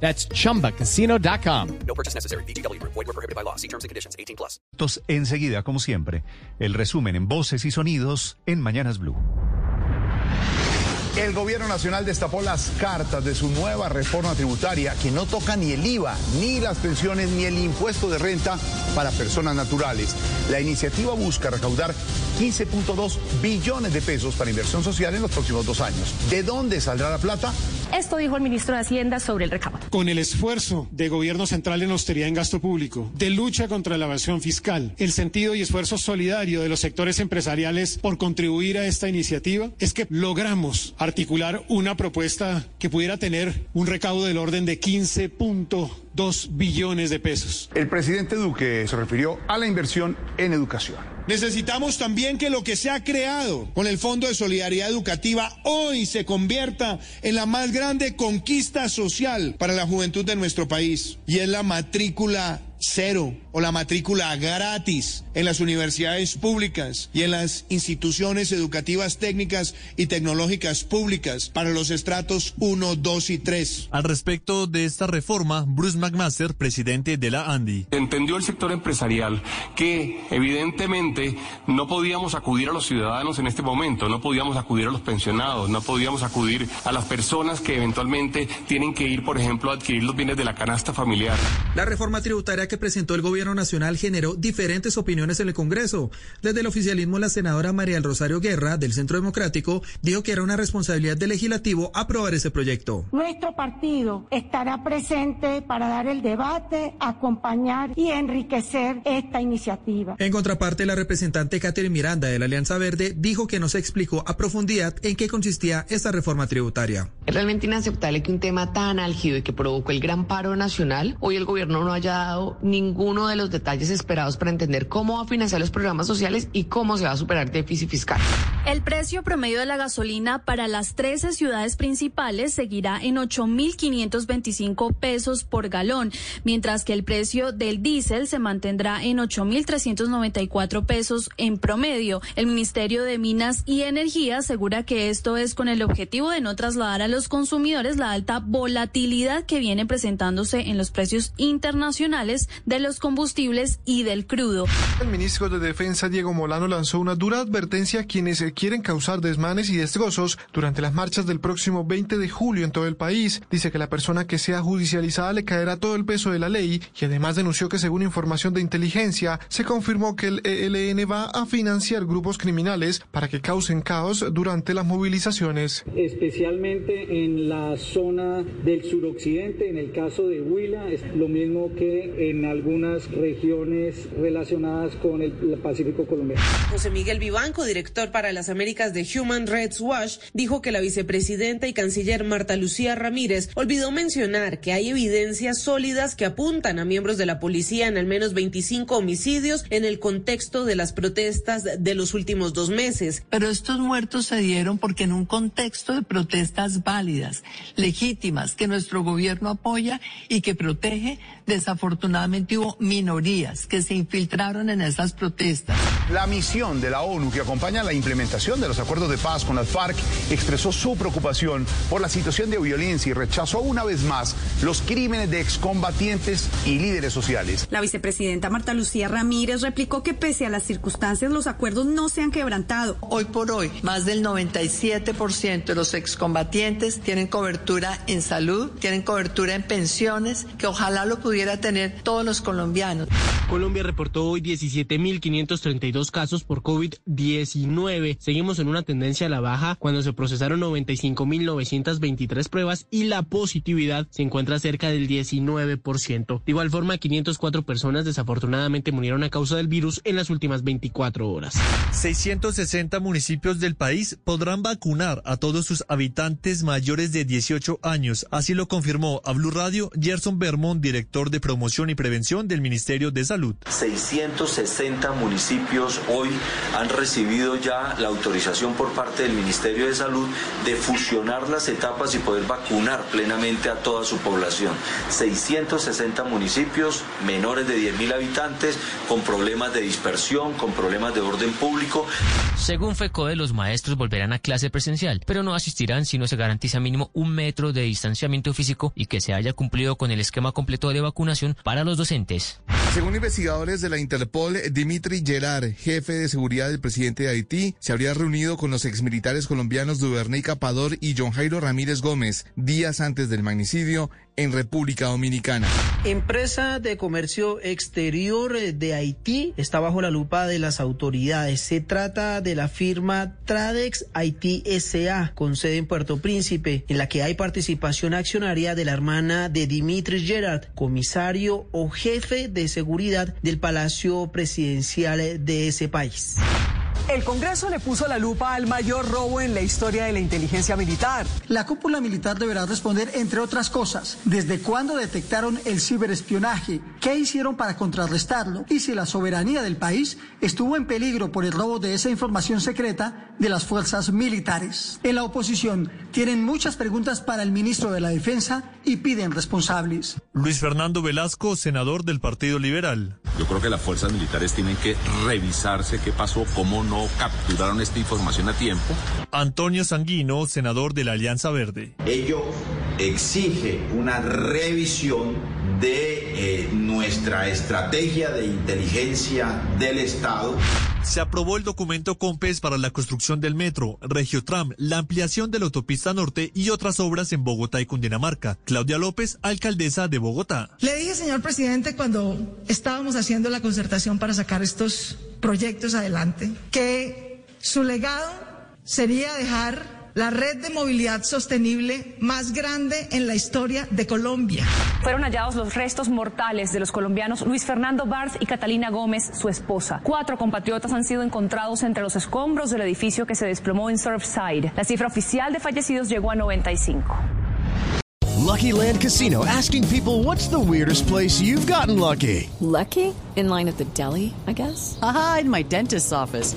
That's chumbacasino.com. No purchase necessary. BGW. Void were prohibited by law. See terms and conditions. 18 plus. Enseguida, como siempre, el resumen en voces y sonidos en Mañanas Blue. El gobierno nacional destapó las cartas de su nueva reforma tributaria que no toca ni el IVA, ni las pensiones, ni el impuesto de renta para personas naturales. La iniciativa busca recaudar 15.2 billones de pesos para inversión social en los próximos dos años. ¿De dónde saldrá la plata? Esto dijo el ministro de Hacienda sobre el recaudo. Con el esfuerzo de gobierno central en austeridad en gasto público, de lucha contra la evasión fiscal, el sentido y esfuerzo solidario de los sectores empresariales por contribuir a esta iniciativa, es que logramos articular una propuesta que pudiera tener un recaudo del orden de 15.2 billones de pesos. El presidente Duque se refirió a la inversión en educación. Necesitamos también que lo que se ha creado con el Fondo de Solidaridad Educativa hoy se convierta en la más grande conquista social para la juventud de nuestro país y es la matrícula cero o la matrícula gratis en las universidades públicas y en las instituciones educativas técnicas y tecnológicas públicas para los estratos 1, 2 y 3. Al respecto de esta reforma, Bruce McMaster, presidente de la ANDI. Entendió el sector empresarial que evidentemente no podíamos acudir a los ciudadanos en este momento, no podíamos acudir a los pensionados, no podíamos acudir a las personas que eventualmente tienen que ir, por ejemplo, a adquirir los bienes de la canasta familiar. La reforma tributaria que presentó el gobierno nacional generó diferentes opiniones en el Congreso. Desde el oficialismo, la senadora María del Rosario Guerra, del Centro Democrático, dijo que era una responsabilidad del legislativo aprobar ese proyecto. Nuestro partido estará presente para dar el debate, acompañar y enriquecer esta iniciativa. En contraparte, la representante Catherine Miranda de la Alianza Verde dijo que no se explicó a profundidad en qué consistía esta reforma tributaria. Es realmente inaceptable que un tema tan álgido y que provocó el gran paro nacional, hoy el gobierno no haya dado ninguno de los detalles esperados para entender cómo va a financiar los programas sociales y cómo se va a superar déficit fiscal. El precio promedio de la gasolina para las 13 ciudades principales seguirá en 8.525 pesos por galón, mientras que el precio del diésel se mantendrá en 8.394 pesos en promedio. El Ministerio de Minas y Energía asegura que esto es con el objetivo de no trasladar a los consumidores la alta volatilidad que viene presentándose en los precios internacionales de los combustibles y del crudo. El ministro de Defensa Diego Molano lanzó una dura advertencia a quienes quieren causar desmanes y destrozos durante las marchas del próximo 20 de julio en todo el país. Dice que la persona que sea judicializada le caerá todo el peso de la ley y además denunció que según información de inteligencia se confirmó que el ELN va a financiar grupos criminales para que causen caos durante las movilizaciones. Especialmente en la zona del suroccidente, en el caso de Huila, es lo mismo que en algunas regiones relacionadas con el, el Pacífico colombiano. José Miguel Vivanco, director para las Américas de Human Rights Watch, dijo que la vicepresidenta y canciller Marta Lucía Ramírez olvidó mencionar que hay evidencias sólidas que apuntan a miembros de la policía en al menos 25 homicidios en el contexto de las protestas de los últimos dos meses. Pero estos muertos se dieron porque en un contexto de protestas válidas, legítimas, que nuestro gobierno apoya y que protege, desafortunadamente hubo minorías que se infiltraron en esas protestas. La misión de la ONU que acompaña la implementación de los acuerdos de paz con las FARC expresó su preocupación por la situación de violencia y rechazó una vez más los crímenes de excombatientes y líderes sociales. La vicepresidenta Marta Lucía Ramírez replicó que pese a las circunstancias los acuerdos no se han quebrantado. Hoy por hoy, más del 97% de los excombatientes tienen cobertura en salud, tienen cobertura en pensiones, que ojalá lo pudiera tener todos los colombianos. Colombia reportó hoy 17.532 casos por COVID-19. Seguimos en una tendencia a la baja cuando se procesaron 95.923 pruebas y la positividad se encuentra cerca del 19%. De igual forma, 504 personas desafortunadamente murieron a causa del virus en las últimas 24 horas. 660 municipios del país podrán vacunar a todos sus habitantes mayores de 18 años. Así lo confirmó a Blue Radio Gerson Bermond, director de promoción y prevención del Ministerio de Salud. 660 municipios hoy han recibido ya la autorización por parte del Ministerio de Salud de fusionar las etapas y poder vacunar plenamente a toda su población. 660 municipios menores de 10.000 habitantes con problemas de dispersión, con problemas de orden público. Según FECODE, los maestros volverán a clase presencial, pero no asistirán si no se garantiza mínimo un metro de distanciamiento físico y que se haya cumplido con el esquema completo de vacunación para docentes. Según investigadores de la Interpol, Dimitri Gerard, jefe de seguridad del presidente de Haití, se habría reunido con los exmilitares colombianos Duvernay Capador y John Jairo Ramírez Gómez días antes del magnicidio en República Dominicana. Empresa de comercio exterior de Haití está bajo la lupa de las autoridades. Se trata de la firma Tradex Haití SA, con sede en Puerto Príncipe, en la que hay participación accionaria de la hermana de Dimitri Gerard, comisario o jefe de seguridad del Palacio Presidencial de ese país. El Congreso le puso la lupa al mayor robo en la historia de la inteligencia militar. La cúpula militar deberá responder, entre otras cosas, desde cuándo detectaron el ciberespionaje, qué hicieron para contrarrestarlo y si la soberanía del país estuvo en peligro por el robo de esa información secreta de las fuerzas militares. En la oposición tienen muchas preguntas para el ministro de la Defensa y piden responsables. Luis Fernando Velasco, senador del Partido Liberal. Yo creo que las fuerzas militares tienen que revisarse qué pasó, cómo no capturaron esta información a tiempo. Antonio Sanguino, senador de la Alianza Verde. Ello exige una revisión de eh, nuestra estrategia de inteligencia del Estado. Se aprobó el documento COMPES para la construcción del metro, Regiotram, la ampliación de la autopista norte y otras obras en Bogotá y Cundinamarca. Claudia López, alcaldesa de Bogotá. Le dije, señor presidente, cuando estábamos haciendo la concertación para sacar estos proyectos adelante, que su legado sería dejar la red de movilidad sostenible más grande en la historia de Colombia. Fueron hallados los restos mortales de los colombianos Luis Fernando Barth y Catalina Gómez, su esposa. Cuatro compatriotas han sido encontrados entre los escombros del edificio que se desplomó en Surfside. La cifra oficial de fallecidos llegó a 95. Lucky Land Casino asking people what's the weirdest place you've gotten lucky? Lucky? In line at the deli, I guess? Aha, in my dentist's office.